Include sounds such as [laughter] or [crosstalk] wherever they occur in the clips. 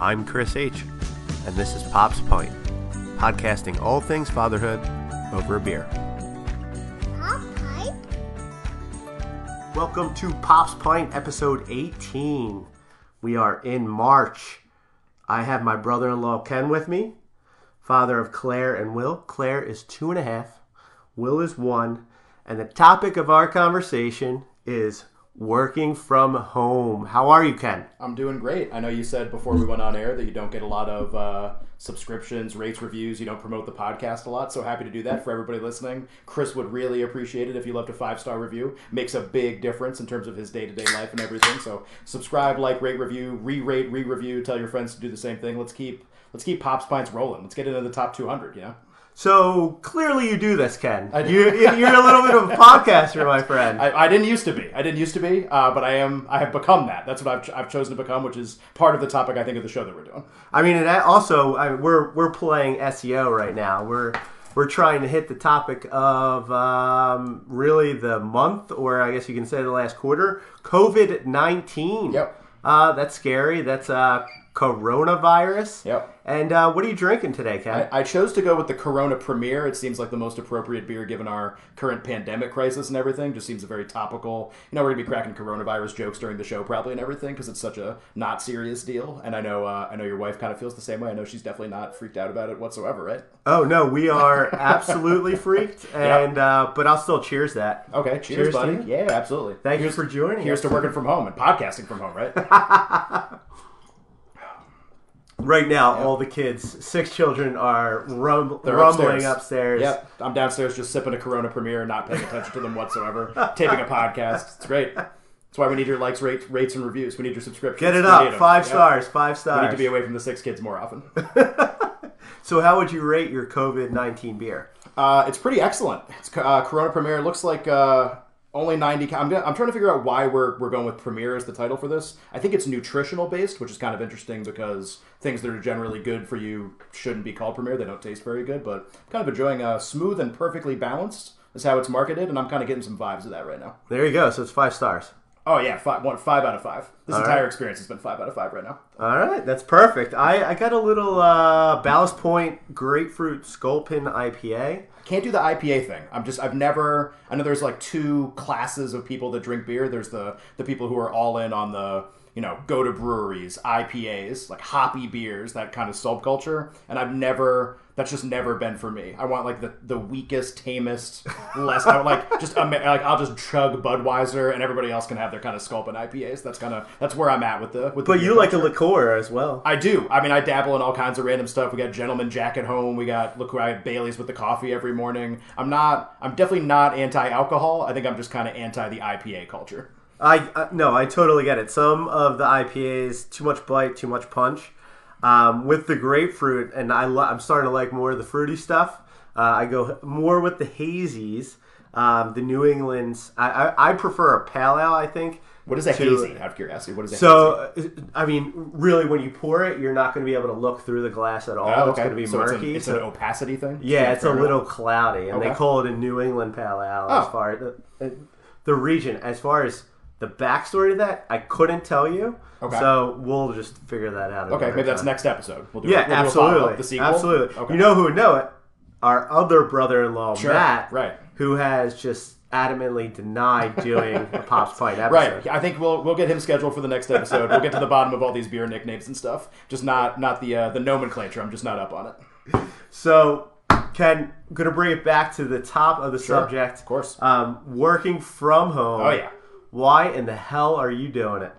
I'm Chris H., and this is Pop's Point, podcasting all things fatherhood over a beer. Pop? Welcome to Pop's Point, episode 18. We are in March. I have my brother in law Ken with me, father of Claire and Will. Claire is two and a half, Will is one, and the topic of our conversation is working from home. How are you, Ken? I'm doing great. I know you said before we went on air that you don't get a lot of uh, subscriptions, rates, reviews. You don't promote the podcast a lot. So happy to do that for everybody listening. Chris would really appreciate it if you left a five star review. Makes a big difference in terms of his day to day life and everything. So subscribe, like, rate, review, re rate, re review. Tell your friends to do the same thing. Let's keep let's keep Pops Pints rolling. Let's get into the top 200. You know. So clearly you do this, Ken. I do. You, you're a little bit of a [laughs] podcaster, my friend. I, I didn't used to be. I didn't used to be, uh, but I am. I have become that. That's what I've, ch- I've chosen to become, which is part of the topic I think of the show that we're doing. I mean, and also I, we're we're playing SEO right now. We're we're trying to hit the topic of um, really the month, or I guess you can say the last quarter, COVID nineteen. Yep. Uh, that's scary. That's uh, coronavirus. Yep. And uh, what are you drinking today, Ken? I, I chose to go with the Corona Premier. It seems like the most appropriate beer given our current pandemic crisis and everything. Just seems a very topical. You know, we're gonna be cracking coronavirus jokes during the show probably and everything because it's such a not serious deal. And I know, uh, I know your wife kind of feels the same way. I know she's definitely not freaked out about it whatsoever, right? oh no, we are absolutely [laughs] freaked, and uh, but I'll still cheers that. Okay, cheers, Cheers to buddy. you. Yeah, absolutely. Thank here's, you for joining Here's us. to working from home and podcasting from home, right? [laughs] Right now, all the kids, six children, are rum- rumbling upstairs. upstairs. Yep. I'm downstairs just sipping a Corona Premier and not paying attention to them whatsoever. taping a podcast. It's great. That's why we need your likes, rates, rates, and reviews. We need your subscriptions. Get it We up, five Yep. stars, five We stars. need to be away from the six kids more often. [laughs] So, how would you rate your COVID nineteen beer? Uh, it's pretty excellent. It's uh, Corona Premier. Looks like uh, only 90. ca- I'm, gonna, I'm trying to figure out why we're, we're going with Premier as the title for this. I think it's nutritional based, which is kind of interesting because things that are generally good for you shouldn't be called Premier. They don't taste very good, but I'm kind of enjoying a smooth and perfectly balanced. Is how it's marketed, and I'm kind of getting some vibes of that right now. There you go. So it's five stars. Oh yeah, five, one, five out of five. This All entire right. experience has been five out of five right now. All right, that's perfect. I, I got a little uh, Ballast Point Grapefruit Sculpin IPA. Can't do the IPA thing. I'm just I've never I know there's like two classes of people that drink beer. There's the the people who are all in on the you know go to breweries, IPAs, like hoppy beers, that kind of subculture. And I've never that's just never been for me. I want like the the weakest, tamest, less I would like just like I'll just chug Budweiser and everybody else can have their kind of sculpin IPAs. That's kind of that's where I'm at with the with. the But beer you like a culture. liqueur as well. I do. I mean, I dabble in all kinds of random stuff. We got Gentleman Jack at home. We got look who I have Bailey's with the coffee every morning. I'm not. I'm definitely not anti-alcohol. I think I'm just kind of anti the IPA culture. I uh, no, I totally get it. Some of the IPAs, too much bite, too much punch. Um, with the grapefruit, and I lo- I'm starting to like more of the fruity stuff. Uh, I go more with the hazies. Um, the New England's. I, I, I prefer a pale ale. I think. What is a to- hazy? Out of curiosity, what is a hazy? So, uh, I mean, really, when you pour it, you're not going to be able to look through the glass at all. Oh, It's going to be so murky. It's, so- an, it's an opacity thing. yeah, it's a little cloudy, and they call it a New England Pale Ale. As Oh. far as the, the region, as far as the backstory to that, I couldn't tell you. Okay. So we'll just figure that out. Okay, maybe that's next episode. We'll do Yeah, we'll do absolutely, The sequel. absolutely. Okay. You know who would know it? Our other brother-in-law, Sure, Matt, right. Who has just adamantly denied doing [laughs] a Pops Pints episode. Right. I think we'll we'll get him scheduled for the next episode. We'll get to the bottom of all these beer nicknames and stuff. Just not not the uh, the nomenclature. I'm just not up on it. So, Ken, gonna bring it back to the top of the subject. Of course. Um, working from home. Oh, yeah. Why in the hell are you doing it?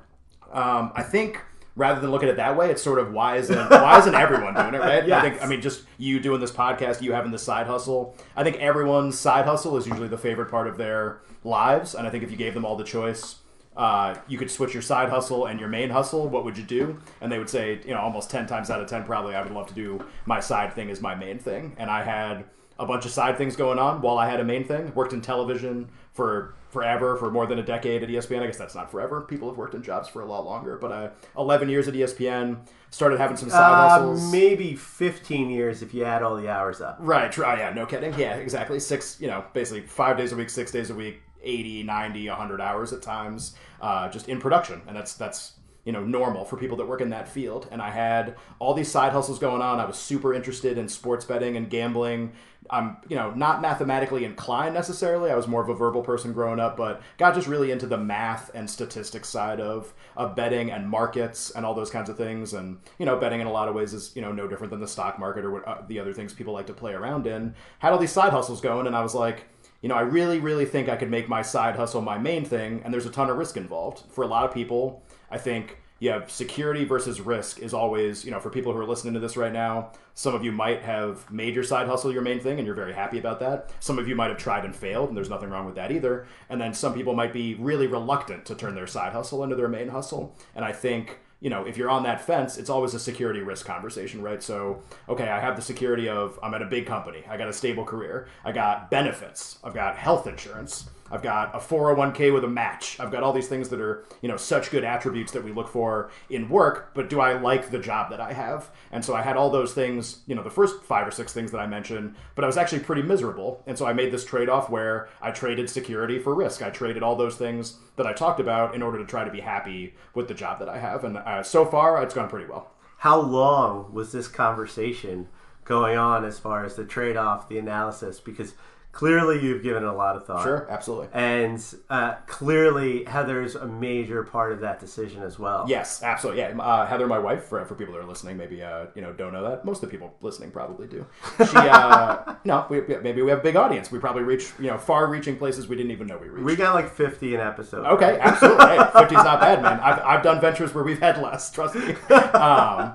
Um, I think rather than look at it that way, it's sort of why isn't why isn't everyone doing it, right? I think I mean just you doing this podcast, you having this side hustle. I think everyone's side hustle is usually the favorite part of their lives, and I think if you gave them all the choice. Uh, you could switch your side hustle and your main hustle. What would you do? And they would say, you know, almost ten times out of ten, probably I would love to do my side thing as my main thing. And I had a bunch of side things going on while I had a main thing. Worked in television for forever, for more than a decade at ESPN. I guess that's not forever. People have worked in jobs for a lot longer. But uh, 11 years at ESPN. Started having some side Uh, hustles. maybe 15 years if you add all the hours up. Right, try, yeah, no kidding. Yeah, exactly. Six, you know, basically five days a week, six days a week, 80, 90, 100 hours at times, uh, just in production. And that's, that's, you know normal for people that work in that field and i had all these side hustles going on i was super interested in sports betting and gambling i'm you know not mathematically inclined necessarily. I was more of a verbal person growing up but got just really into the math and statistics side of of betting and markets and all those kinds of things. And you know betting in a lot of ways is you know no different than the stock market or what, uh, the other things people like to play around in. Had all these side hustles going and i was like you know, I really, really think I could make my side hustle my main thing, and there's a ton of risk involved. For a lot of people, I think you have security versus risk is always, you know, for people who are listening to this right now, some of you might have made your side hustle your main thing and you're very happy about that. Some of you might have tried and failed, and there's nothing wrong with that either. And then some people might be really reluctant to turn their side hustle into their main hustle. And I think you know, if you're on that fence, it's always a security risk conversation, right? So, okay, I have the security of I'm at a big company, I got a stable career, I got benefits, I've got health insurance, I've got a 401k with a match. I've got all these things that are, you know, such good attributes that we look for in work, but do I like the job that I have? And so I had all those things, you know, the first five or six things that I mentioned, but I was actually pretty miserable. And so I made this trade off where I traded security for risk. I traded all those things that I talked about in order to try to be happy with the job that I have. And uh, so far, it's gone pretty well. How long was this conversation going on as far as the trade off, the analysis? Because clearly you've given it a lot of thought. Sure, absolutely. And uh, clearly Heather's a major part of that decision as well. Yes, absolutely. Yeah, uh, Heather, my wife, for, for people that are listening, maybe uh, you know don't know that. Most of the people listening probably do. She, uh, [laughs] no, we, maybe we have a big audience. We probably reach you know far-reaching places we didn't even know we reached. We got like fifty an episode. Okay, absolutely. Hey, 50's not bad, man. I've, I've done ventures where we've had less. Trust me. [laughs] Um,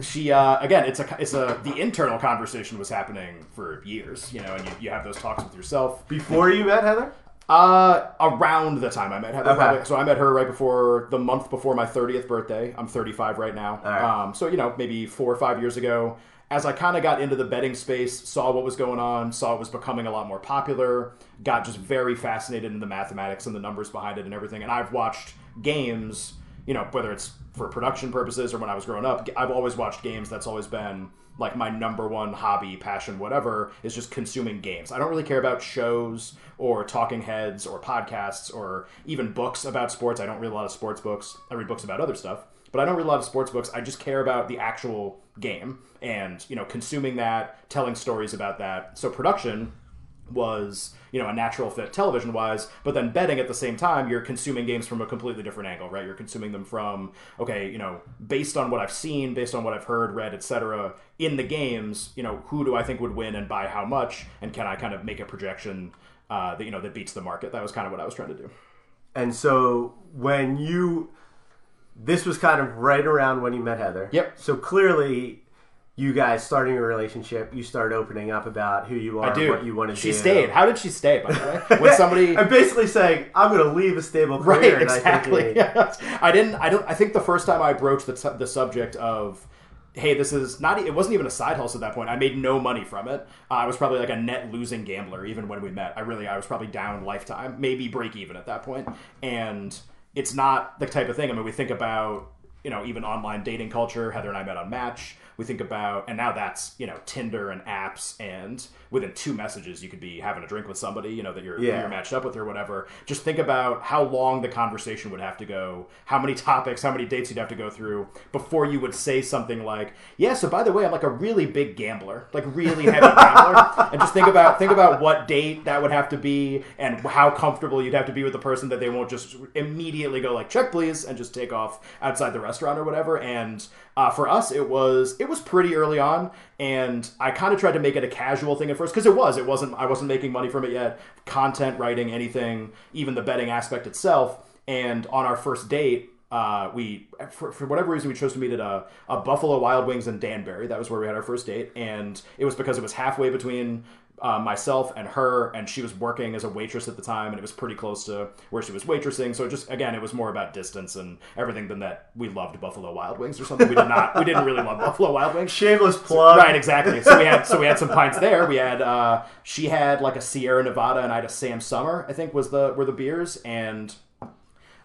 she uh, again, it's a it's a the internal conversation was happening for years, you know, and you, you have those talks with yourself. Before you met Heather? Uh, around the time I met Heather, Okay. So I met her right before the month before my 30th birthday. I'm 35 right now. right. Um, so you know, maybe four or five years ago, as I kind of got into the betting space, saw what was going on, saw it was becoming a lot more popular, got just very fascinated in the mathematics and the numbers behind it and everything. And I've watched games, you know, whether it's for production purposes or when I was growing up, I've always watched games. That's always been like my number one hobby, passion, whatever, is just consuming games. I don't really care about shows or talking heads or podcasts or even books about sports. I don't read a lot of sports books. I read books about other stuff, but I don't read a lot of sports books. I just care about the actual game and, you know, consuming that, telling stories about that. So production was you know a natural fit television wise but then betting at the same time you're consuming games from a completely different angle right you're consuming them from okay you know based on what i've seen based on what i've heard read etc in the games you know who do i think would win and by how much and can i kind of make a projection uh, that you know that beats the market that was kind of what i was trying to do And so when you, this was kind of right around when you met Heather. Yep. So clearly, you guys starting a relationship, you start opening up about who you are, i do. what you want to she do. She stayed. How did she stay by the way? [laughs] When somebody I'm basically saying I'm going to leave a stable career. right and exactly I think [laughs] i didn't i don't i think the first time i broached the, the subject of hey this is not it wasn't even a side hustle at that point. I made no money from it. Uh, i was probably like a net losing gambler even when we met. I really i was probably down lifetime maybe break even at that point. And it's not the type of thing. I mean we think about you know even online dating culture. Heather and i met on match we think about and now that's you know tinder and apps and within two messages you could be having a drink with somebody you know that you're, Yeah. you're matched up with or whatever. Just think about how long the conversation would have to go how many topics how many dates you'd have to go through before you would say something like yeah so by the way i'm like a really big gambler like really heavy [laughs] gambler. And just think about think about what date that would have to be and how comfortable you'd have to be with the person that they won't just immediately go like check please and just take off outside the restaurant or whatever. And uh, for us it was it was pretty early on and i kind of tried to make it a casual thing at first because it was it wasn't i wasn't making money from it yet. Content writing anything even the betting aspect itself. And on our first date uh, we for, for whatever reason we chose to meet at a, a buffalo wild wings in danbury. That was where we had our first date and it was because it was halfway between uh, myself and her, and she was working as a waitress at the time, and it was pretty close to where she was waitressing. So just again, it was more about distance and everything than that we loved Buffalo Wild Wings or something. We did not. We didn't really love Buffalo Wild Wings. shameless plug. Right, exactly. So we had so we had some pints there. We had uh, she had like a Sierra Nevada, and I had a Sam Summer. I think was the were the beers, and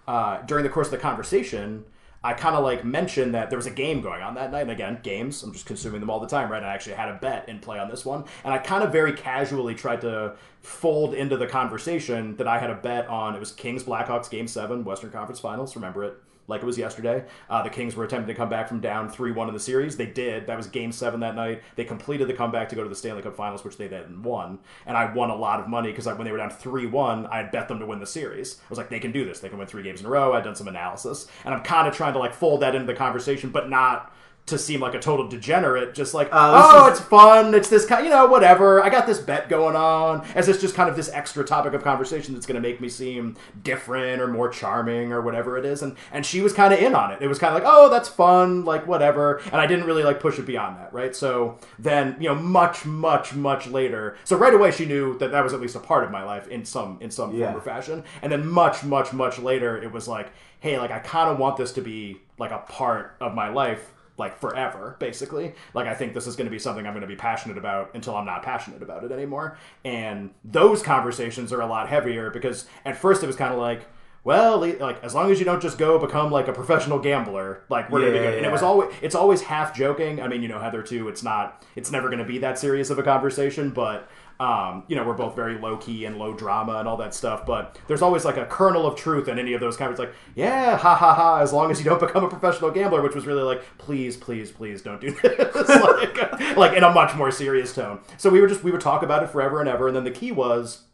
uh, during the course of the conversation, I kind of like mentioned that there was a game going on that night. And again, games, I'm just consuming them all the time, right? I actually had a bet in play on this one. And I kind of very casually tried to fold into the conversation that I had a bet on. It was Kings Blackhawks game seven, Western Conference Finals. Remember it? Like it was yesterday. Uh, the Kings were attempting to come back from down 3 1 in the series. They did. That was game seven that night. They completed the comeback to go to the Stanley Cup finals, which they then won. And I won a lot of money because when they were down 3 1, I had bet them to win the series. I was like, they can do this. They can win three games in a row. I'd done some analysis. And I'm kind of trying to like fold that into the conversation, but not to seem like a total degenerate, just like, Uh, oh, is- it's fun. It's this kind, you know, whatever. I got this bet going on. As it's just kind of this extra topic of conversation that's going to make me seem different or more charming or whatever it is. And and she was kind of in on it. It was kind of like, oh, that's fun, like whatever. And I didn't really like push it beyond that, right? So then, you know, much, much, much later. So right away, she knew that that was at least a part of my life in some in some Yeah. form or fashion. And then much, much, much later, it was like, hey, like I kind of want this to be like a part of my life like forever, basically. Like I think this is going to be something I'm going to be passionate about until I'm not passionate about it anymore. And those conversations are a lot heavier because at first it was kind of like, well, like as long as you don't just go become like a professional gambler, like we're gonna be Yeah, good. And it was always it's always half joking. I mean, you know, Heather too. It's not. It's never going to be that serious of a conversation, but. Um, you know, we're both very low key and low drama and all that stuff, but there's always like a kernel of truth in any of those conversations. Like, yeah, ha ha ha, as long as you don't become a professional gambler, which was really like, please, please, please don't do this. [laughs] like, [laughs] like in a much more serious tone. So we were just, we would talk about it forever and ever. And then the key was,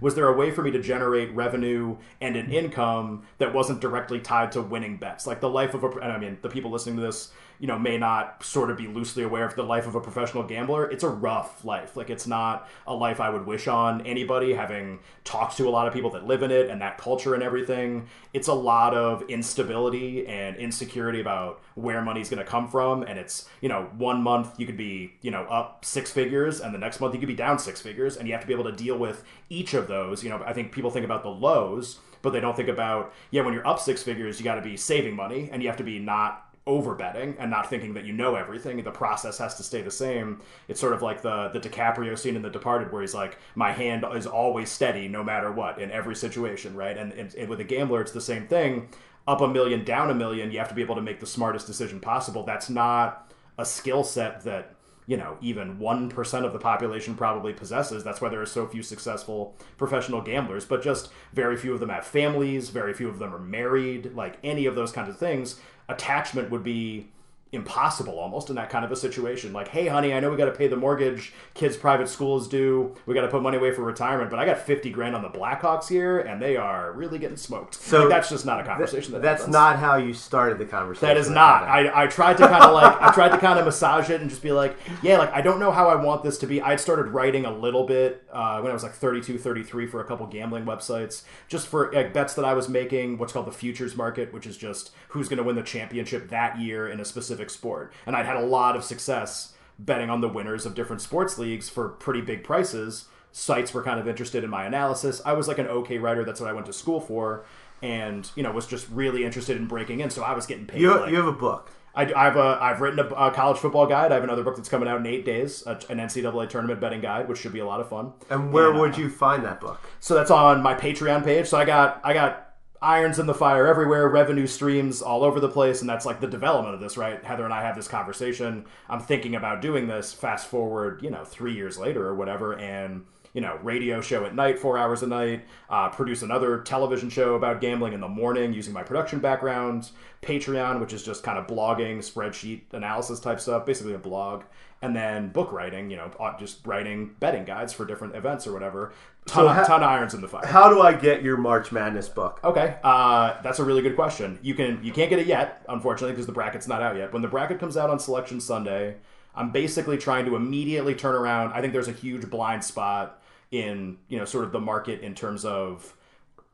was there a way for me to generate revenue and an income that wasn't directly tied to winning bets like the life of a and i mean the people listening to this you know may not sort of be loosely aware of the life of a professional gambler it's a rough life. Like it's not a life i would wish on anybody having talked to a lot of people that live in it and that culture and everything. It's a lot of instability and insecurity about where money's going to come from and it's you know one month you could be you know up six figures and the next month you could be down six figures and you have to be able to deal with each of those. You know i think people think about the lows but they don't think about yeah when you're up six figures you got to be saving money and you have to be not over betting and not thinking that you know everything the process has to stay the same. It's sort of like the the DiCaprio scene in The Departed where he's like my hand is always steady no matter what in every situation right? And, and, and with a gambler it's the same thing. Up a million down a million you have to be able to make the smartest decision possible. That's not a skill set that you know even 1% of the population probably possesses. That's why there are so few successful professional gamblers but just very few of them have families very few of them are married like any of those kinds of things attachment would be impossible almost in that kind of a situation like hey honey i know we got to pay the mortgage kids private schools due we got to put money away for retirement but i got 50 grand on the blackhawks here and they are really getting smoked So like, that's just not a conversation that That's happens. not how you started the conversation. That is not. I, I tried to kind of like I tried to kind of massage it and just be like, yeah, like I don't know how I want this to be. I'd started writing a little bit uh, when I was like 32, 33 for a couple gambling websites, just for like bets that I was making. What's called the futures market, which is just who's going to win the championship that year in a specific sport. And I'd had a lot of success betting on the winners of different sports leagues for pretty big prices. Sites were kind of interested in my analysis. I was like an okay writer. That's what I went to school for. And you know was just really interested in breaking in, so I was getting paid. You, like, you have a book. I, I've uh, I've written a, a college football guide. I have another book that's coming out in eight days, a, an NCAA tournament betting guide, which should be a lot of fun. And where And, uh, would you find that book? So that's on my Patreon page. So I got I got irons in the fire everywhere, revenue streams all over the place, and that's like the development of this, right? Heather and I have this conversation. I'm thinking about doing this. Fast forward, you know, three years later or whatever, and you know, radio show at night, four hours a night, uh, produce another television show about gambling in the morning using my production background, Patreon, which is just kind of blogging, spreadsheet analysis type stuff, basically a blog, and then book writing, you know, uh, just writing betting guides for different events or whatever. Ton, So of, ha- ton of irons in the fire. How do I get your March Madness book? Okay, uh, that's a really good question. You can you can't get it yet, unfortunately, because the bracket's not out yet. When the bracket comes out on Selection Sunday, I'm basically trying to immediately turn around. I think there's a huge blind spot in you know sort of the market in terms of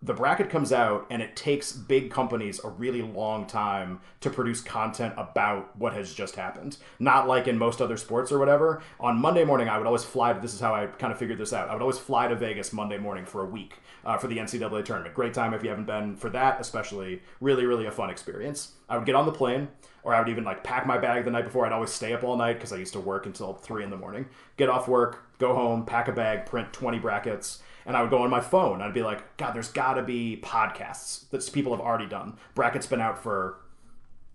the bracket comes out and it takes big companies a really long time to produce content about what has just happened. Not like in most other sports or whatever. On Monday morning, I would always fly to this is how I kind of figured this out. I would always fly to Vegas Monday morning for a week uh, for the NCAA tournament. Great time if you haven't been for that, especially. Really, really a fun experience. I would get on the plane, or I would even like pack my bag the night before. I'd always stay up all night because I used to work until three in the morning. Get off work, go home, pack a bag, print 20 brackets and I would go on my phone. I'd be like, God, there's got to be podcasts that people have already done. Bracket's been out for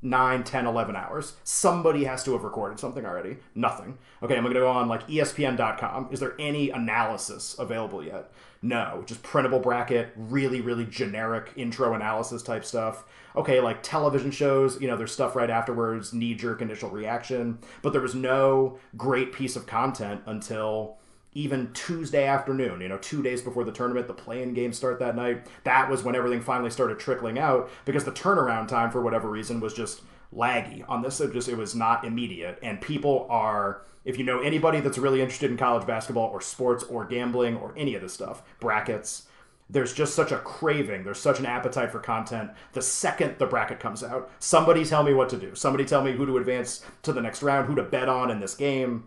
9, 10, 11 hours. Somebody has to have recorded something already. Nothing. Okay, I'm going to go on like ESPN.com. Is there any analysis available yet? No. Just printable bracket, really, really generic intro analysis type stuff. Okay, like television shows, you know, there's stuff right afterwards, knee jerk initial reaction. But there was no great piece of content until even Tuesday afternoon, you know, two days before the tournament, the playing games start that night. That was when everything finally started trickling out because the turnaround time, for whatever reason, was just laggy on this. It just it was not immediate, and people are. If you know anybody that's really interested in college basketball or sports or gambling or any of this stuff, brackets, there's just such a craving. There's such an appetite for content. The second the bracket comes out, somebody tell me what to do. Somebody tell me who to advance to the next round, who to bet on in this game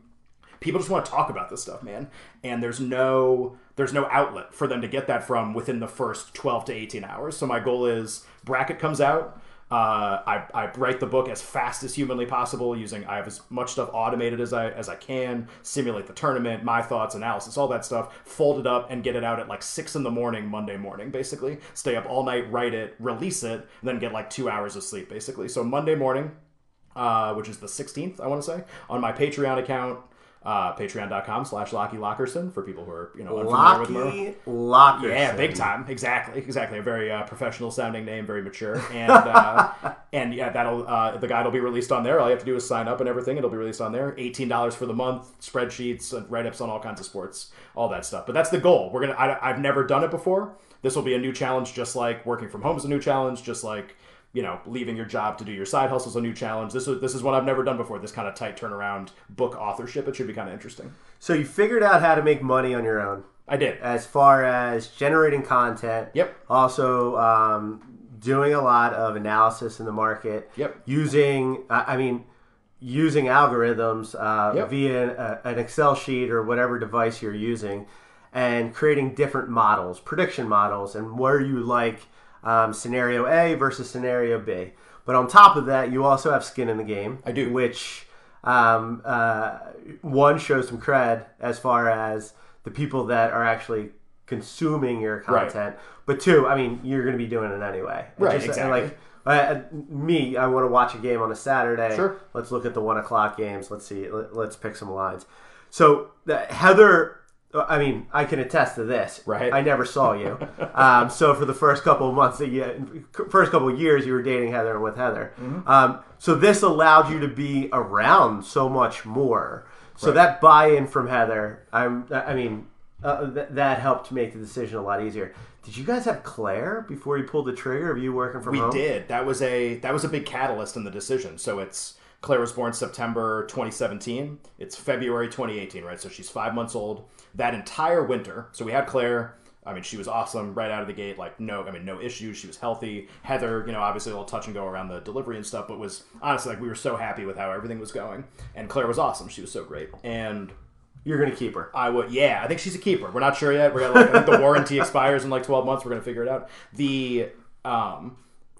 people just want to talk about this stuff man. And there's no there's no outlet for them to get that from within the first 12 to 18 hours. So my goal is bracket comes out uh, I, I write the book as fast as humanly possible using I have as much stuff automated as I as I can simulate the tournament my thoughts analysis all that stuff fold it up and get it out at like six in the morning Monday morning basically. Stay up all night write it release it then get like two hours of sleep basically. So Monday morning uh, which is the 16th I want to say on my Patreon account uh, patreon.com slash Lockie Lockerson for people who are, you know, unfamiliar with Merle. Locky Lockerson. Yeah, big time. Exactly, exactly. A very uh, professional sounding name, very mature, and uh, and yeah, that'll uh, the guide will be released on there. All you have to do is sign up and everything. It'll be released on there. Eighteen dollars for the month. Spreadsheets, write ups on all kinds of sports, all that stuff. But that's the goal. We're gonna. I've never done it before. This will be a new challenge, just like working from home is a new challenge, just like you know, leaving your job to do your side hustle is a new challenge. This is this is what I've never done before. This kind of tight turnaround book authorship. It should be kind of interesting. So you figured out how to make money on your own I did. as far as generating content. Yep. Also, um, doing a lot of analysis in the market. Yep. Using, I mean, using algorithms uh, Yep. via a, an Excel sheet or whatever device you're using, and creating different models, prediction models, and where you like um, scenario A versus scenario B. But on top of that, you also have skin in the game. I do. Which um, uh, one shows some cred as far as the people that are actually consuming your Right. content. But two, I mean, you're going to be doing it anyway. Right, and exactly. Like uh, me, I want to watch a game on a Saturday. Sure. Let's look at the one o'clock games. Let's see. Let, let's pick some lines. So the, Heather, I mean, I can attest to this. Right. I never saw you. [laughs] um, so for the first couple of months, that you, first couple of years, you were dating Heather with Heather. Mm-hmm. Um, so this allowed you to be around so much more. So Right. that buy-in from Heather, I'm, I mean, uh, th- that helped make the decision a lot easier. Did you guys have Claire before you pulled the trigger of you working from We home? did. That was a that was a big catalyst in the decision. So it's Claire was born September 2017. It's February 2018, right? So she's five months old. That entire winter. So we had Claire. I mean, she was awesome right out of the gate. Like no, I mean, no issues. She was healthy. Heather, you know, obviously a little touch and go around the delivery and stuff, but was honestly like we were so happy with how everything was going. And Claire was awesome. She was so great. And You're going to keep her. I would, yeah. I think she's a keeper. We're not sure yet. We're gonna like, I think the warranty [laughs] expires in like twelve months. We're gonna figure it out. The um,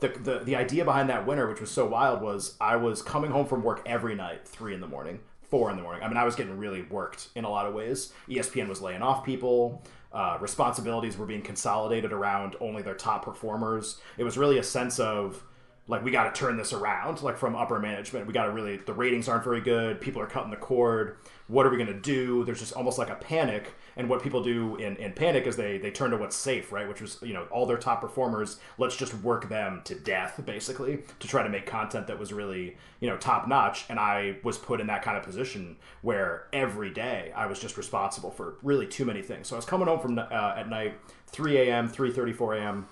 the, the idea behind that winter, which was so wild, was I was coming home from work every night, three in the morning, four in the morning. I mean, I was getting really worked in a lot of ways. ESPN was laying off people. Uh, responsibilities were being consolidated around only their top performers. It was really a sense of like we got to turn this around like from upper management. We got to really the ratings aren't very good. People are cutting the cord. What are we going to do? There's just almost like a panic. And what people do in, in panic is they they turn to what's safe right? Which was you know all their top performers let's just work them to death basically to try to make content that was really you know top notch and i was put in that kind of position where every day i was just responsible for really too many things. So i was coming home from uh, at night 3 a.m 3.34 a.m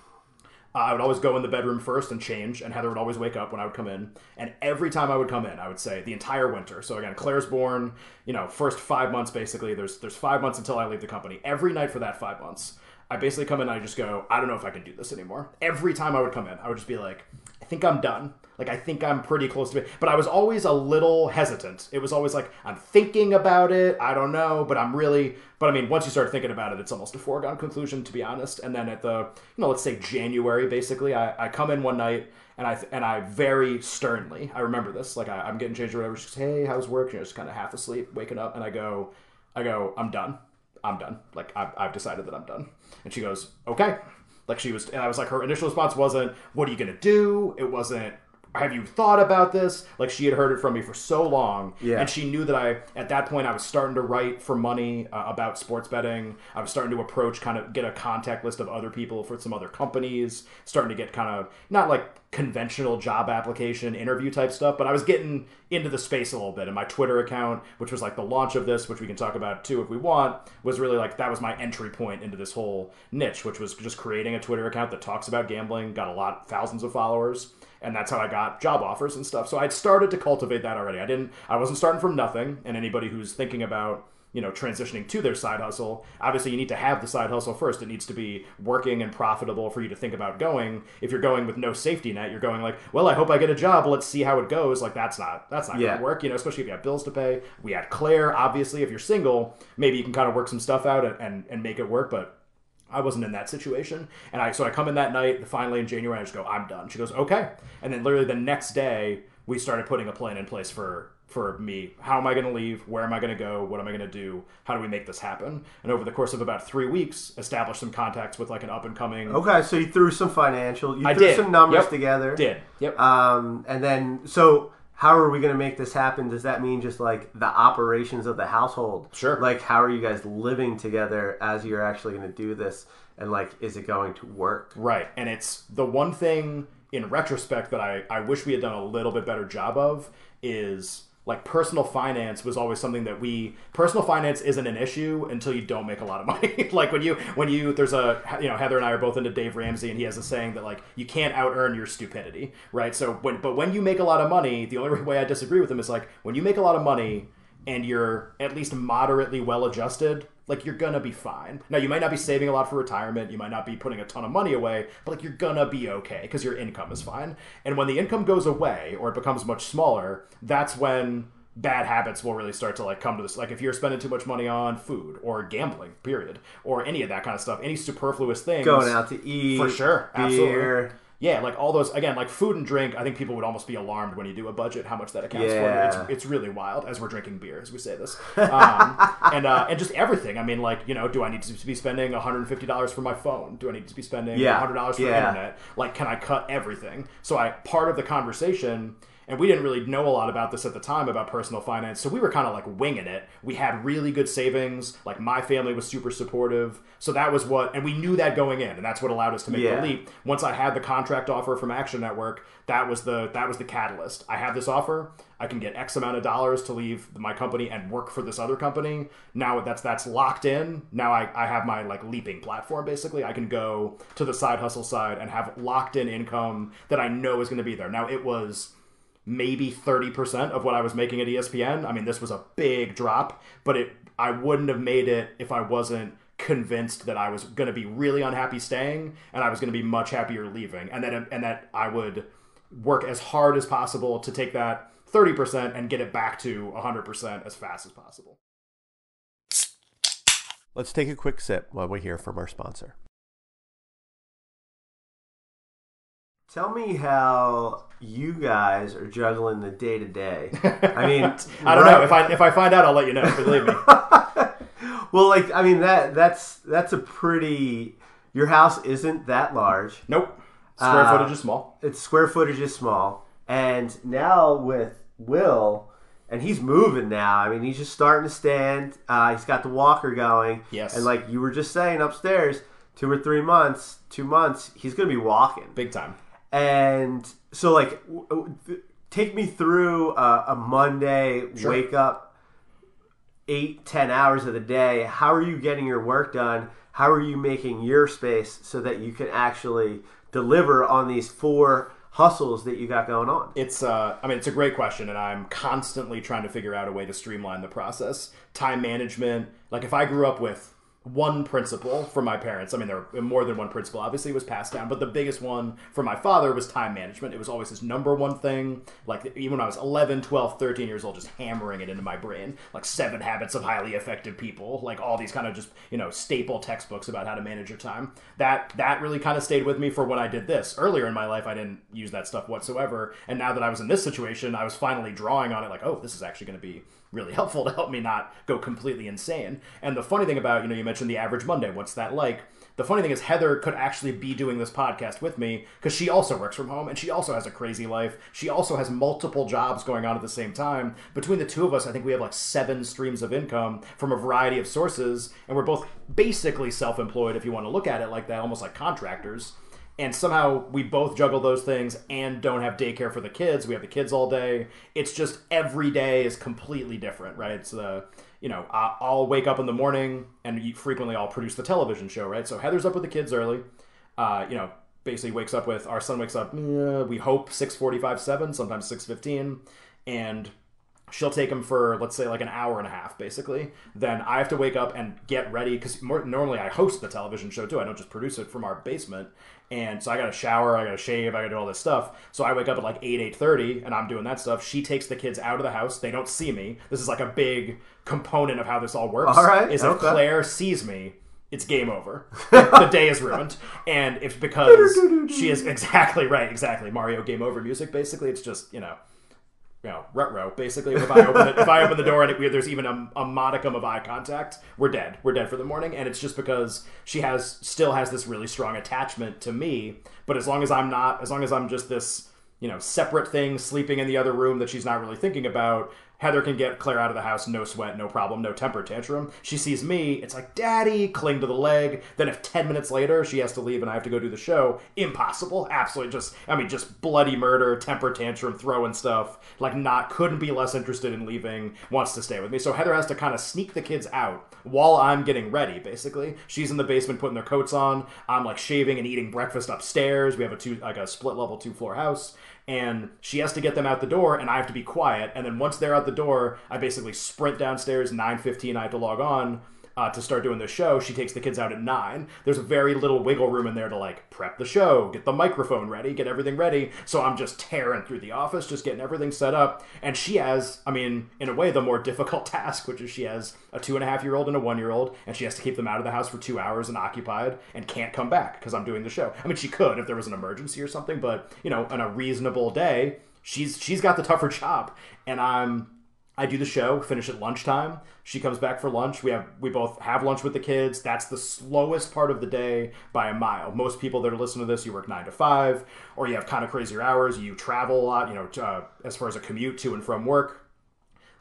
uh, I would always go in the bedroom first and change, and Heather would always wake up when I would come in. And every time I would come in, I would say the entire winter. So again, Claire's born, you know, first five months basically. There's there's five months until I leave the company. Every night for that five months, I basically come in and I just go, I don't know if I can do this anymore. Every time I would come in, I would just be like, I think I'm done. Like I think I'm pretty close to it. But I was always a little hesitant. It was always like I'm thinking about it. I don't know, but I'm really. But I mean, once you start thinking about it, it's almost a foregone conclusion, to be honest. And then at the, you know, let's say January, basically, I, I come in one night and I and I very sternly, I remember this, like I, I'm getting changed or whatever. She goes, "Hey, how's work?" And You know, just kind of half asleep, waking up, and I go, I go, I'm done. I'm done. Like I've, I've decided that I'm done. And she goes, okay. Like she was, and I was like, her initial response wasn't, "What are you gonna do?" It wasn't, have you thought about this? Like she had heard it from me for so long, Yeah. and she knew that I at that point I was starting to write for money uh, about sports betting. I was starting to approach kind of get a contact list of other people for some other companies, starting to get kind of not like conventional job application interview type stuff, but I was getting into the space a little bit. And my Twitter account, which was like the launch of this, which we can talk about too if we want, was really like that was my entry point into this whole niche, which was just creating a Twitter account that talks about gambling, got a lot thousands of followers and that's how I got job offers and stuff. So I'd started to cultivate that already. I didn't I wasn't starting from nothing. And anybody who's thinking about you know transitioning to their side hustle obviously you need to have the side hustle first it needs to be working and profitable for you to think about going if you're going with no safety net you're going like well i hope i get a job let's see how it goes like that's not that's not Yeah. gonna work you know especially if you have bills to pay we had claire obviously if you're single maybe you can kind of work some stuff out and, and, and make it work but I wasn't in that situation. And I so I come in that night, finally in January, I just go, I'm done. She goes, Okay. And then literally the next day, we started putting a plan in place for for me. How am I gonna leave? Where am I gonna go? What am I gonna do? How do we make this happen? And over the course of about three weeks, established some contacts with like an up and coming Okay, so you threw some financial, you I threw did. some numbers Yep. together. did. Yep. Um, and then, so how are we going to make this happen? Does that mean just like the operations of the household? Sure. Like, how are you guys living together as you're actually going to do this? And like, is it going to work? Right. And it's the one thing in retrospect that I, I wish we had done a little bit better job of is like personal finance was always something that we personal finance isn't an issue until you don't make a lot of [laughs] money. like when you when you there's a you know Heather and I are both into Dave Ramsey and he has a saying that like you can't out earn your stupidity, right? So when but when you make a lot of money, the only way I disagree with him is like when you make a lot of money and you're at least moderately well adjusted, like you're gonna be fine. Now you might not be saving a lot for retirement, you might not be putting a ton of money away, but like you're gonna be okay because your income is fine. And when the income goes away or it becomes much smaller, that's when bad habits will really start to like come to this. Like if you're spending too much money on food or gambling, period, or any of that kind of stuff, any superfluous things, Going out to eat. for sure, Beer. absolutely. Yeah, like all those again, like food and drink. I think people would almost be alarmed when you do a budget how much that accounts Yeah. for. It's, it's really wild as we're drinking beer as we say this, um, [laughs] and uh, and just everything. I mean, like you know, do I need to be spending one hundred and fifty dollars for my phone? Do I need to be spending Yeah. hundred dollars for Yeah. internet? Like, can I cut everything? So I part of the conversation. And we didn't really know a lot about this at the time about personal finance, so we were kind of like winging it. We had really good savings. Like my family was super supportive, so that was what, and we knew that going in, and that's what allowed us to make Yeah. the leap once I had the contract offer from Action Network, that was the that was the catalyst. I have this offer. I can get X amount of dollars to leave my company and work for this other company. Now that's that's locked in. Now I, I have my like leaping platform basically. I can go to the side hustle side and have locked in income that I know is going to be there. Now it was maybe 30% of what I was making at ESPN. I mean, this was a big drop, but it I wouldn't have made it if I wasn't convinced that I was going to be really unhappy staying and I was going to be much happier leaving and that and that I would work as hard as possible to take that 30% and get it back to 100% as fast as possible. Let's take a quick sip while we hear from our sponsor. Tell me how you guys are juggling the day to day. I [laughs] mean, I don't right- know if I if I find out I'll let you know. Believe me. [laughs] well, like I mean that that's that's a pretty. Your house isn't that large. Nope. Square Uh, footage is small. Its square footage is small, and now with Will, and he's moving now. I mean, he's just starting to stand. Uh, he's got the walker going. Yes. and like you were just saying upstairs, two or three months, two months, he's gonna be walking. Big time. And so, like, take me through a, a Monday, Sure. wake up eight, ten hours of the day. How are you getting your work done? How are you making your space so that you can actually deliver on these four hustles that you got going on? It's uh I mean it's a great question and I'm constantly trying to figure out a way to streamline the process. Time management, like if I grew up with one principle from my parents, I mean there were more than one principle obviously was passed down, but the biggest one from my father was time management. It was always his number one thing. Like even when I was 11, 12, 13 years old just hammering it into my brain. Like seven habits of highly effective people, like all these kind of just, you know, staple textbooks about how to manage your time. That that really kind of stayed with me for when I did this. Earlier in my life I didn't use that stuff whatsoever, and now that I was in this situation, I was finally drawing on it like, oh, this is actually going to be really [laughs] helpful to help me not go completely insane. And the funny thing about, you know, you mentioned the average Monday. What's that like? The funny thing is, Heather could actually be doing this podcast with me because she also works from home and she also has a crazy life. She also has multiple jobs going on at the same time. Between the two of us, I think we have like seven streams of income from a variety of sources, and we're both basically self employed if you want to look at it like that, almost like contractors. And somehow we both juggle those things and don't have daycare for the kids. We have the kids all day. It's just every day is completely different, right? It's the you know, I'll wake up in the morning and frequently I'll produce the television show, right? So Heather's up with the kids early. Uh, you know, basically wakes up with our son wakes up. uh, we hope six forty-five, seven, sometimes six fifteen, and she'll take him for let's say like an hour and a half basically. Then i have to wake up and get ready because normally i host the television show too. I don't just produce it from our basement. And so i gotta shower i gotta shave i gotta do all this stuff. So i wake up at like 8 8.30 and i'm doing that stuff. She takes the kids out of the house. They don't see me. This is like a big component of how this all works All right, is if claire sees me it's game over. [laughs] the day is ruined, and it's because [laughs] she is exactly right. Exactly, Mario game over music. Basically, it's just you know, you know, retro. Basically, if I open it, if I open the door and it, there's even a, a modicum of eye contact, we're dead. We're dead for the morning, and it's just because she has still has this really strong attachment to me. But as long as I'm not, as long as I'm just this you know separate thing sleeping in the other room that she's not really thinking about. Heather can get Claire out of the house, no sweat, no problem, no temper tantrum. She sees me, it's like, Daddy, cling to the leg. Then, if 10 minutes later she has to leave and I have to go do the show, impossible. Absolutely just, I mean, just bloody murder, temper tantrum, throwing stuff. Like, not, couldn't be less interested in leaving, wants to stay with me. So, Heather has to kind of sneak the kids out while I'm getting ready, basically. She's in the basement putting their coats on. I'm like shaving and eating breakfast upstairs. We have a two, like a split level two floor house and she has to get them out the door and i have to be quiet. And then once they're out the door i basically sprint downstairs 9.15 i have to log on uh, to start doing the show she takes the kids out at 9 there's very little wiggle room in there to like prep the show get the microphone ready get everything ready. So i'm just tearing through the office just getting everything set up. And she has i mean in a way the more [laughs] difficult task which is she has a two and a half year old and a one year old and she has to keep them out of the house for two hours and occupied and can't come back because i'm doing the show. I mean she could if there was an emergency or something but you know on a reasonable day she's she's got the tougher [laughs] job. And i'm I do the show, finish at lunchtime. She comes back for lunch. We have we both have lunch with the kids. That's the slowest part of the day by a mile. Most people that are listening to this, you work nine to five, or you have kind of crazier hours. You travel a lot. You know, uh, as far as a commute to and from work.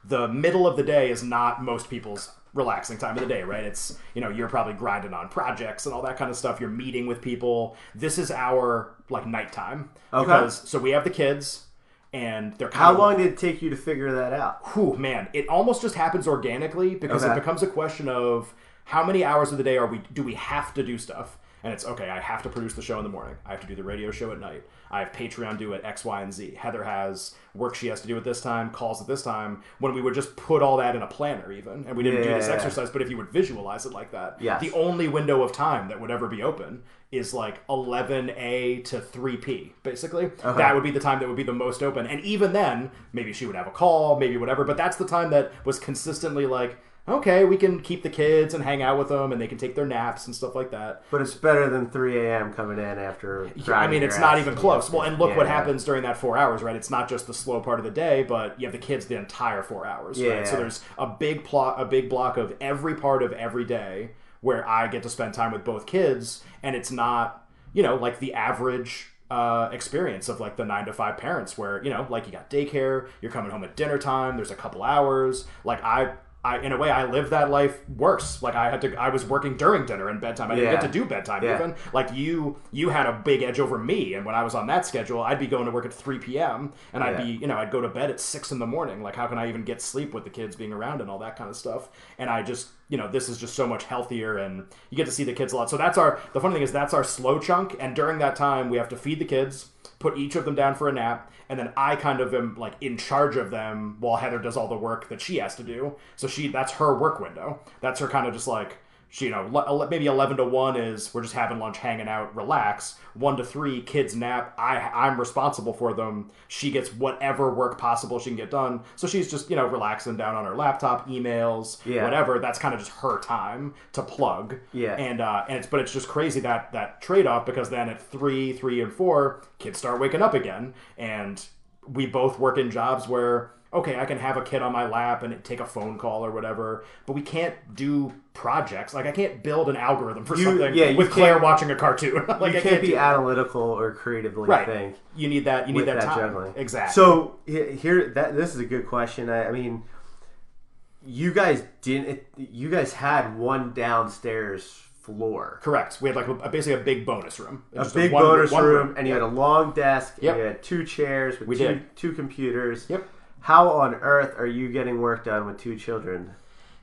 The middle of the day is not most people's relaxing time of the day, right? It's you know you're probably grinding on projects and all that kind of stuff. You're meeting with people. This is our like nighttime Okay. because so we have the kids. And they're kind How long did it take you to figure that out? whew, man, it almost just happens organically because Okay. it becomes a question of how many hours of the day are we do we have to do stuff? And it's okay, I have to produce the show in the morning. I have to do the radio show at night. I have Patreon due at X, Y, and Z. Heather has work she has to do at this time, calls at this time, when we would just put all that in a planner even. And we didn't do this Yeah. exercise, but if you would visualize it like that, Yes. the only window of time that would ever be open is like 11A to 3P, basically. Uh-huh. That would be the time that would be the most open. And even then, maybe she would have a call, maybe whatever, but that's the time that was consistently like, okay, we can keep the kids and hang out with them and they can take their naps and stuff like that. But it's better than 3 a.m. coming in after. I mean, it's not even close. Well, and look Yeah. what happens during that four hours, right? It's not just the slow part of the day, but you have the kids the entire four hours, Yeah. right? So there's a big plot, a big block of every part of every day where I get to spend time with both kids, and it's not, you know, like the average. Uh, experience of like the nine to five parents where you know like you got daycare you're coming home at dinner time there's a couple hours like i I, in a way, I lived that life worse. Like I had to, I was working during dinner and bedtime. I didn't Yeah. get to do bedtime Yeah. even. Like you, you had a big edge over me, and when I was on that schedule, I'd be going to work at three p.m. and I'd be, you know, I'd go to bed at six in the morning. Like how can I even get sleep with the kids being around and all that kind of stuff? And I just, you know, this is just so much healthier, and you get to see the kids a lot. So that's our. The funny thing is that's our slow chunk, and during that time, we have to feed the kids, put each of them down for a nap, and then I kind of am like in charge of them while Heather does all the work that she has to do. So she that's her work window. That's her kind of just like you know, maybe eleven to one is we're just having lunch, hanging out, relax. One to three, kids nap. I I'm responsible for them. She gets whatever work possible she can get done. So she's just you know relaxing down on her laptop, emails, Yeah. whatever. That's kind of just her time to plug. Yeah. And uh, and it's but it's just crazy that that trade off because then at three, three and four, kids start waking up again, and we both work in jobs where okay, I can have a kid on my lap and take a phone call or whatever, but we can't do projects. Like I can't build an algorithm for You- something yeah, with Claire watching a cartoon. [laughs] like you I can't be analytical or creatively right. think. You need that. You need that, that. Exactly. So here, that this is a good question. I, I mean, you guys didn't. You guys had one downstairs floor, correct. We had like a, basically a big bonus room. a big one- bonus one room, and you Yep. had a long desk. Yep. And you had two chairs with We two did. two computers. Yep. How on earth are you getting work done with two children?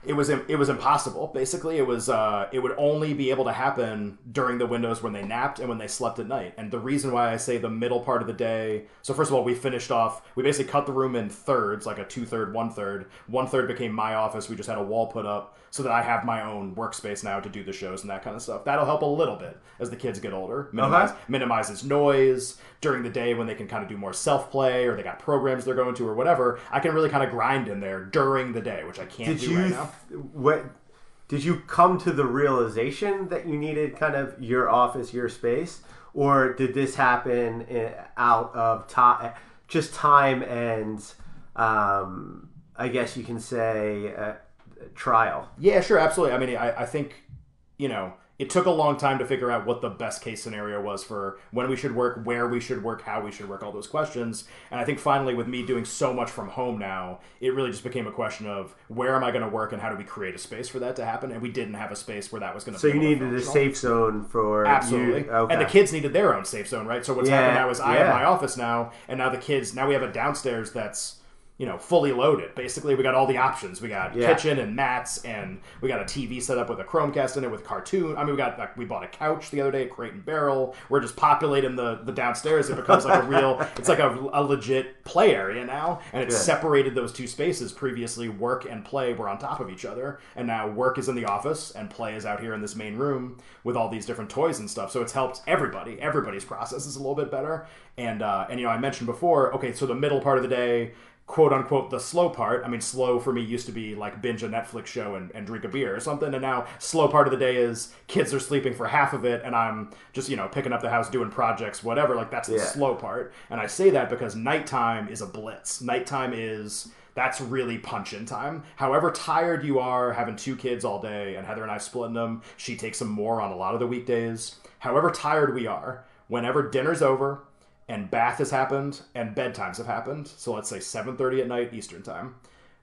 It was it was impossible. Basically, it was uh, it would only be able to happen during the windows when they napped and when they slept at night. And the reason why I say the middle part of the day. So first of all, we finished off. We basically cut the room in thirds, like a two third, one third. One third became my office. We just had a wall put up so that I have my own workspace now to do the shows and that kind of stuff. That'll help a little bit as the kids get older. Minimize Okay. minimizes noise during the day when they can kind of do more self play or they got programs they're going to or whatever. I can really kind of grind in there during the day, which I can't Did do right now. What? Did you come to the realization that you needed kind of your office, your space, or did this happen out of time, just time and, um, I guess you can say, uh, trial? Yeah, sure, absolutely. I mean, I, I think, you know, it took a long time to figure out what the best case scenario was for when we should work, where we should work, how we should work, all those questions. And I think finally, with me doing so much from home now, it really just became a question of where am I going to work and how do we create a space for that to happen? And we didn't have a space where that was going to. Be. So you needed a safe zone for Absolutely. You, okay. And the kids needed their own safe zone, right? So what's Yeah, happened now is I yeah. have my office now, and now the kids, now we have a downstairs that's, you know, fully loaded. Basically, we got all the options. We got Yeah. kitchen and mats, and we got a TV set up with a Chromecast in it with cartoon. I mean, we got like we bought a couch the other day at Crate and Barrel. We're just populating the the downstairs. It becomes like a real, [laughs] it's like a, a legit play area now, and it's Good. separated those two spaces. Previously, work and play were on top of each other, and now work is in the office and play is out here in this main room with all these different toys and stuff. So it's helped everybody. Everybody's process is a little bit better. And uh, and you know, I mentioned before. Okay, so the middle part of the day. Quote unquote, the slow part. I mean, slow for me used to be like binge a Netflix show and, and drink a beer or something. And now, slow part of the day is kids are sleeping for half of it, and I'm just, you know, picking up the house, doing projects, whatever. Like, that's the Yeah. slow part. And I say that because nighttime is a blitz. Nighttime is that's really punch-in time. However tired you are having two kids all day, and Heather and I splitting them, she takes them more on a lot of the weekdays. However tired we are, whenever dinner's over and bath has happened and bedtimes have happened, so let's say 7:30 at night Eastern time,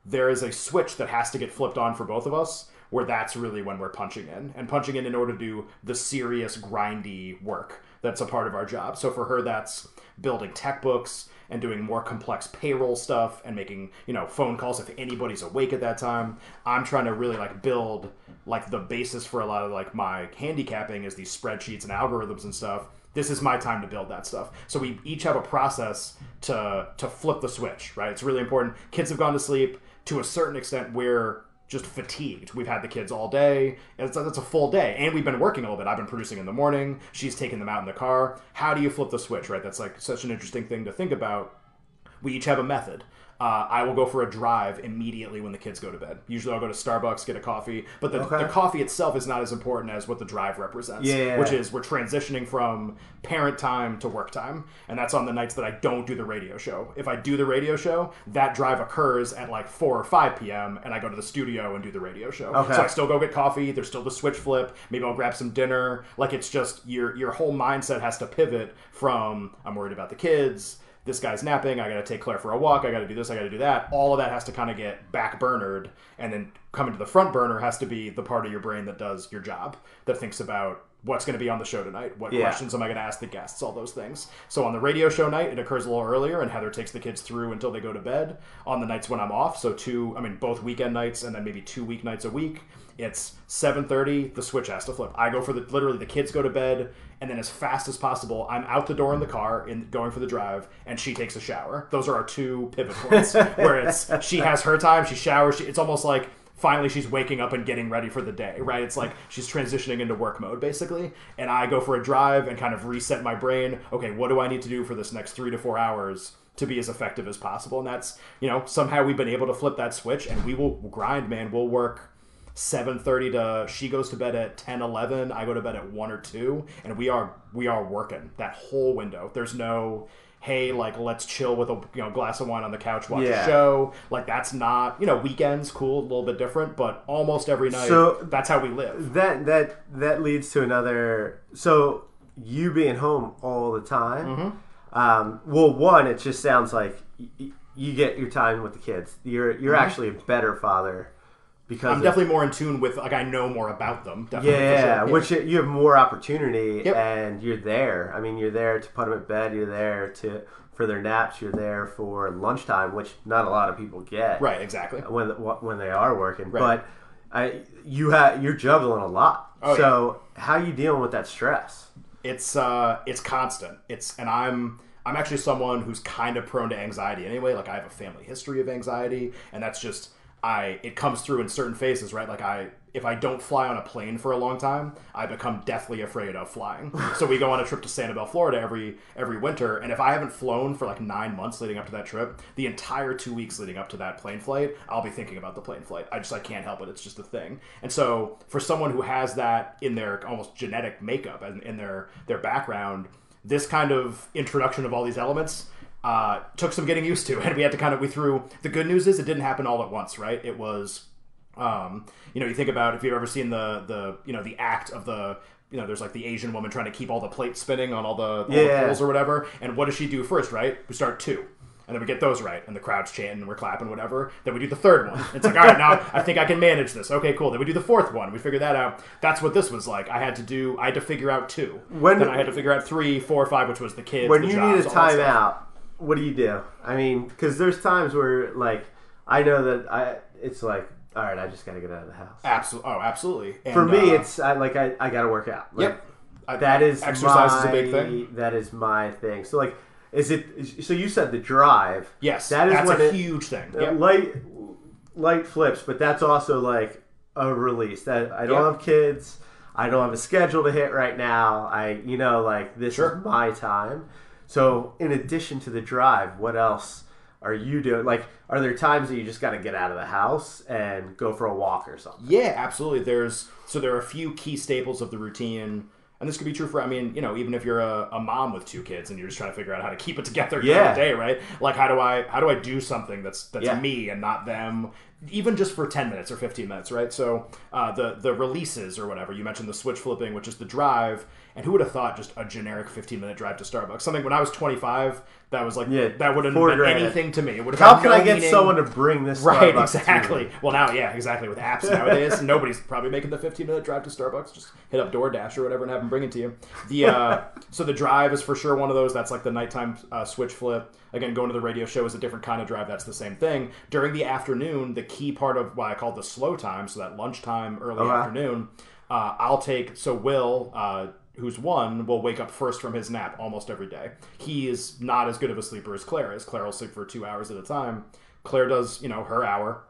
there is a switch that has to get flipped on for both of us where that's really when we're punching in and punching in in order to do the serious grindy work that's a part of our job. So for her that's building tech books and doing more complex payroll stuff and making you know phone calls if anybody's awake at that time. I'm trying to really like build like the basis for a lot of like my handicapping is these spreadsheets and algorithms and stuff this is my time to build that stuff. So we each have a process to to flip the switch, right? It's really important. Kids have gone to sleep to a certain extent. We're just fatigued. We've had the kids all day. It's, it's a full day, and we've been working a little bit. I've been producing in the morning. She's taking them out in the car. How do you flip the switch, right? That's like such an interesting thing to think about. We each have a method. Uh, I will go for a drive immediately when the kids go to bed. Usually, I'll go to Starbucks, get a coffee, but the, Okay. the coffee itself is not as important as what the drive represents. Yeah. which is we're transitioning from parent time to work time, and that's on the nights that I don't do the radio show. If I do the radio show, that drive occurs at like four or five p.m., and I go to the studio and do the radio show. Okay. So I still go get coffee. There's still the switch flip. Maybe I'll grab some dinner. Like it's just your your whole mindset has to pivot from I'm worried about the kids. This guy's napping. I got to take Claire for a walk. I got to do this. I got to do that. All of that has to kind of get back burnered, and then coming to the front burner has to be the part of your brain that does your job, that thinks about what's going to be on the show tonight, what Yeah. questions am I going to ask the guests, all those things. So on the radio show night, it occurs a little earlier, and Heather takes the kids through until they go to bed. On the nights when I'm off, so two, I mean both weekend nights, and then maybe two weeknights a week. It's 7:30. The switch has to flip. I go for the literally the kids go to bed, and then as fast as possible, I'm out the door in the car, in going for the drive, and she takes a shower. Those are our two pivot points [laughs] where it's she has her time, she showers. She, it's almost like finally she's waking up and getting ready for the day, right? It's like she's transitioning into work mode basically. And I go for a drive and kind of reset my brain. Okay, what do I need to do for this next three to four hours to be as effective as possible? And that's, you know, somehow we've been able to flip that switch and we will grind, man. We'll work 7.30 to she goes to bed at 10 11 i go to bed at 1 or 2 and we are we are working that whole window there's no hey, like let's chill with a you know glass of wine on the couch, watch Yeah. a show. Like that's not you know weekends cool, a little bit different, but almost every night So- that's how we live. That that that leads to another. So you being home all the time. Mm-hmm. Um, well, one, it just sounds like y- y- you get your time with the kids. You're you're actually a better father because. I'm of- definitely more in tune with like I know more about them. Yeah, sure. which you have more opportunity Yep. and you're there. I mean, you're there to put them at bed. You're there to for their naps. You're there for lunchtime, which not a lot of people get. right, exactly. when when they are working. Right. But I, you have you're juggling a lot. Oh, so how you dealing with that stress? it's uh it's constant it's and i'm i'm actually someone who's kind of prone to anxiety anyway like i have a family history of anxiety and that's just i it comes through in certain phases right? Like i if i don't fly on a plane for a long time i become deathly afraid of flying. [laughs] So we go on a trip to sanibel florida every every winter and if i haven't flown for like nine months leading up to that trip the entire two weeks leading up to that plane flight i'll be thinking about the plane flight. I just i can't help it. It's just a thing. And so for someone who has that in their almost genetic makeup and in their their background this kind of introduction of all these elements uh, took some getting used to [laughs] and we had to kind of we threw the good news is it didn't happen all at once right it was um, you know, you think about if you've ever seen the the you know the act of the you know, there's like the Asian woman trying to keep all the plates spinning on all the, Yeah. poles or whatever. And what does she do first? Right? We start two. And then we get those right, and the crowd's chanting, and we're clapping, whatever. Then we do the third one. It's like, all right, now I think I can manage this. Okay, cool. Then we do the fourth one. We figure that out. That's what this was like. I had to do. I had to figure out two. When- then I had to figure out three, four, five, which was the kids. When you jobs, need a all that stuff. timeout, what do you do? I mean, because there's times where like I know that I it's like all right, I just got to get out of the house. Absolutely. Oh, absolutely. And, For me, uh, it's I, like I, I got to work out. Like, yep. I- That is exercise my, is a big thing. That is my thing. So like, is it? is- So you said the drive. Yes, that is that's a it- huge thing. Uh, Yep. light light flips but that's also like a release that i don't Yeah. have kids i don't have a schedule to hit right now i you know like this Sure. is my time so in addition to the drive what else are you doing like are there times that you just got to get out of the house and go for a walk or something Yeah, absolutely. There's so there are a few key staples of the routine, and this could be true for I mean, you know, even if you're a, a mom with two kids and you're just trying to figure out how to keep it together during Yeah. the day, right? Like how do I how do I do something that's that's Yeah. me and not them, even just for ten minutes or fifteen minutes, right? So uh, the the releases or whatever you mentioned the switch flipping, which is the drive, and who would have thought just a generic fifteen minute drive to Starbucks? Something when I was twenty five. That was like Yeah, that wouldn't four have been grand. anything to me. It would have how can no i get meaning. someone to bring this Right, Starbucks exactly. Well, now, yeah, exactly. With apps nowadays, [laughs] nobody's probably making the 15 minute drive to Starbucks. Just hit up DoorDash or whatever and have them bring it to you. The uh, [laughs] so the drive is for sure one of those. That's like the nighttime uh, switch flip. Again, going to the radio show is a different kind of drive. That's the same thing. During the afternoon, the key part of what I call the slow time, so that lunchtime, early Okay. afternoon, uh, I'll take. So Will. Uh, Who's one will wake up first from his nap almost every day. He is not as good of a sleeper as Claire is. Claire will sleep for two hours at a time. Claire does, you know, her hour,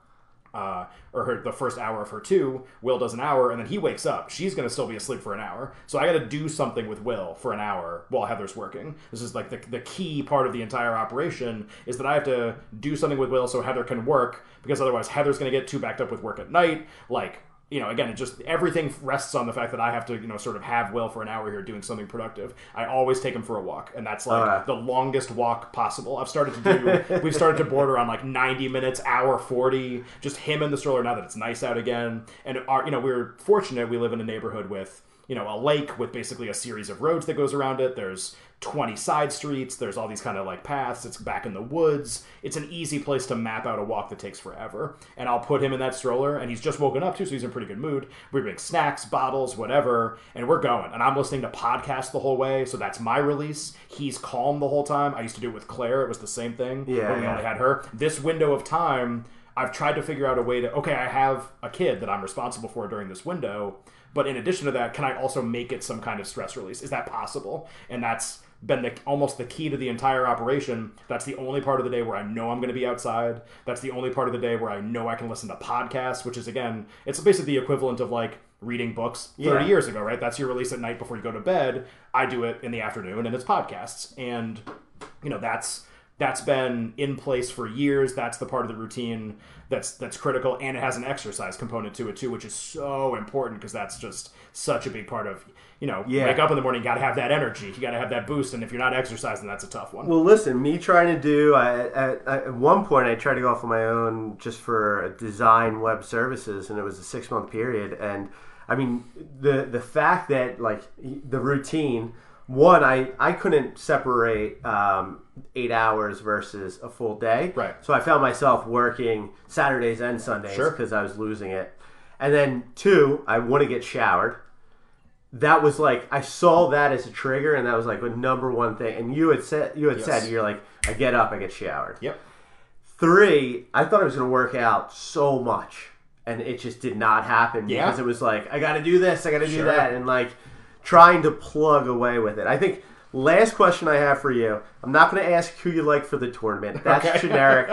uh, or her the first hour of her two. Will does an hour, and then he wakes up. She's going to still be asleep for an hour. So I got to do something with Will for an hour while Heather's working. This is like the, the key part of the entire operation is that I have to do something with Will so Heather can work because otherwise Heather's going to get too backed up with work at night. Like you know, again, it just everything rests on the fact that I have to, you know, sort of have Will for an hour here doing something productive. I always take him for a walk, and that's like the longest walk possible. I've started to do. [laughs] we've started to border on like ninety minutes, hour forty, just him in the stroller. Now that it's nice out again, and our, you know, we're fortunate. We live in a neighborhood with you know a lake with basically a series of roads that goes around it. There's 20 side streets. There's all these kind of like paths. It's back in the woods. It's an easy place to map out a walk that takes forever. And I'll put him in that stroller, and he's just woken up too, so he's in pretty good mood. We bring snacks, bottles, whatever, and we're going. And I'm listening to podcasts the whole way, so that's my release. He's calm the whole time. I used to do it with Claire. It was the same thing. Yeah, when we yeah. only had her. This window of time, I've tried to figure out a way to. Okay, I have a kid that I'm responsible for during this window. But in addition to that, can I also make it some kind of stress release? Is that possible? And that's been the, almost the key to the entire operation. That's the only part of the day where I know I'm going to be outside. That's the only part of the day where I know I can listen to podcasts, which is again, it's basically the equivalent of like reading books 30 Yeah. years ago, right? That's your release at night before you go to bed. I do it in the afternoon and it's podcasts. And you know, that's that's been in place for years. That's the part of the routine that's that's critical, and it has an exercise component to it too, which is so important because that's just such a big part of you know. Yeah. Wake up in the morning, you got to have that energy, you got to have that boost, and if you're not exercising, that's a tough one. Well, listen, me trying to do, I, at, at one point, I tried to go off on my own just for design web services, and it was a six month period. And I mean, the the fact that like the routine, one, I I couldn't separate um, eight hours versus a full day, Right. So I found myself working Saturdays and Sundays Sure. because I was losing it. And then two, I want to get showered that was like I saw that as a trigger, and that was like the number one thing. And you had said you had Yes. said you're like I get up, I get showered. yep. Three, I thought I was going to work out so much, and it just did not happen Yeah. because it was like I got to do this, I got to do that, and like trying to plug away with it. I think last question I have for you. I'm not going to ask who you like for the tournament. That's Okay. [laughs] generic.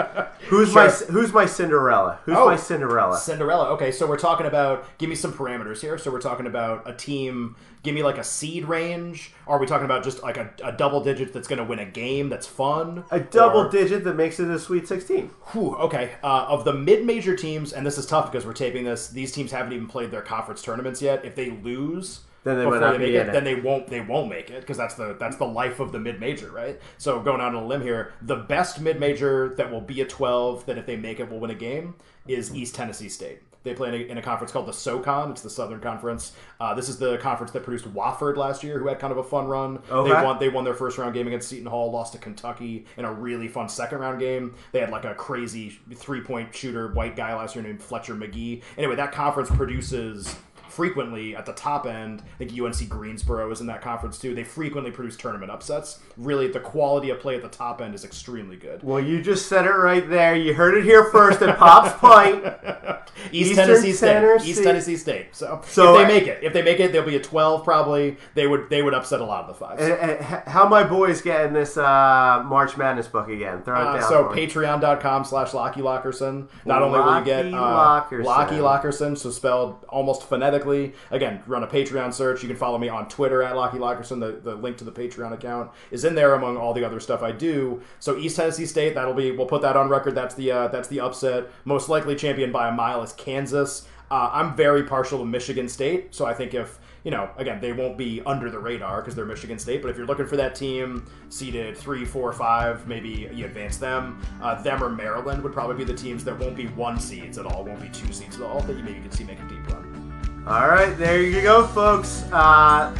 Who's my Who's my Cinderella? Who's Oh. my Cinderella? Cinderella. Okay, so we're talking about. Give me some parameters here. So we're talking about a team. Give me like a seed range. Are we talking about just like a, a double digit that's going to win a game that's fun? A double Or- digit that makes it a Sweet 16. Whew, okay. Uh, of the mid-major teams, and this is tough because we're taping this. These teams haven't even played their conference tournaments yet. If they lose Then they might not they be make in it, it. then they won't. They won't make it because that's the that's the life of the mid-major, right? So going out on a limb here, the best mid-major that will be a 12 that if they make it will win a game is East Tennessee State. They play in a, in a conference called the SoCon. It's the Southern Conference. Uh, this is the conference that produced Wofford last year, who had kind of a fun run. Okay. They won. They won their first round game against Seton Hall, lost to Kentucky in a really fun second round game. They had like a crazy three point shooter, white guy last year named Fletcher Magee. Anyway, that conference produces frequently at the top end. I think UNC Greensboro is in that conference too. They frequently produce tournament upsets. Really, the quality of play at the top end is extremely good. Well, you just said it right there. You heard it here first at Pops Pint. [laughs] East Eastern Tennessee State. Tennessee. East Tennessee State. So, So, if they make it, if they make it, they'll be a twelve probably. They would they would upset a lot of the fives. Uh, uh, How my boys getting this uh, March Madness book again? Throw it Uh, down. so patreon.com slash Locky Lockerson. Not only will you get uh, Lockerson. Locky Lockerson, so spelled almost phonetically. Again, run a Patreon search. You can follow me on Twitter at Locky Lockerson. The, the link to the Patreon account is in there among all the other stuff I do. So East Tennessee State, that'll be we'll put that on record. That's the uh, that's the upset. Most likely champion by a mile is Kansas. Uh, I'm very partial to Michigan State, so I think if you know, again, they won't be under the radar because they're Michigan State. But if you're looking for that team seeded three, four, five, maybe you advance them. Uh, them or Maryland would probably be the teams that won't be one seeds at all, won't be two seeds at all. That you maybe could see make a deep run. All right, there you go, folks. Uh,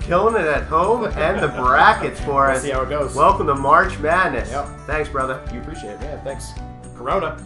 killing it at home and the brackets for We'll us. see how it goes. Welcome to March Madness. Yep. Thanks, brother. You appreciate it, yeah. Thanks. Corona.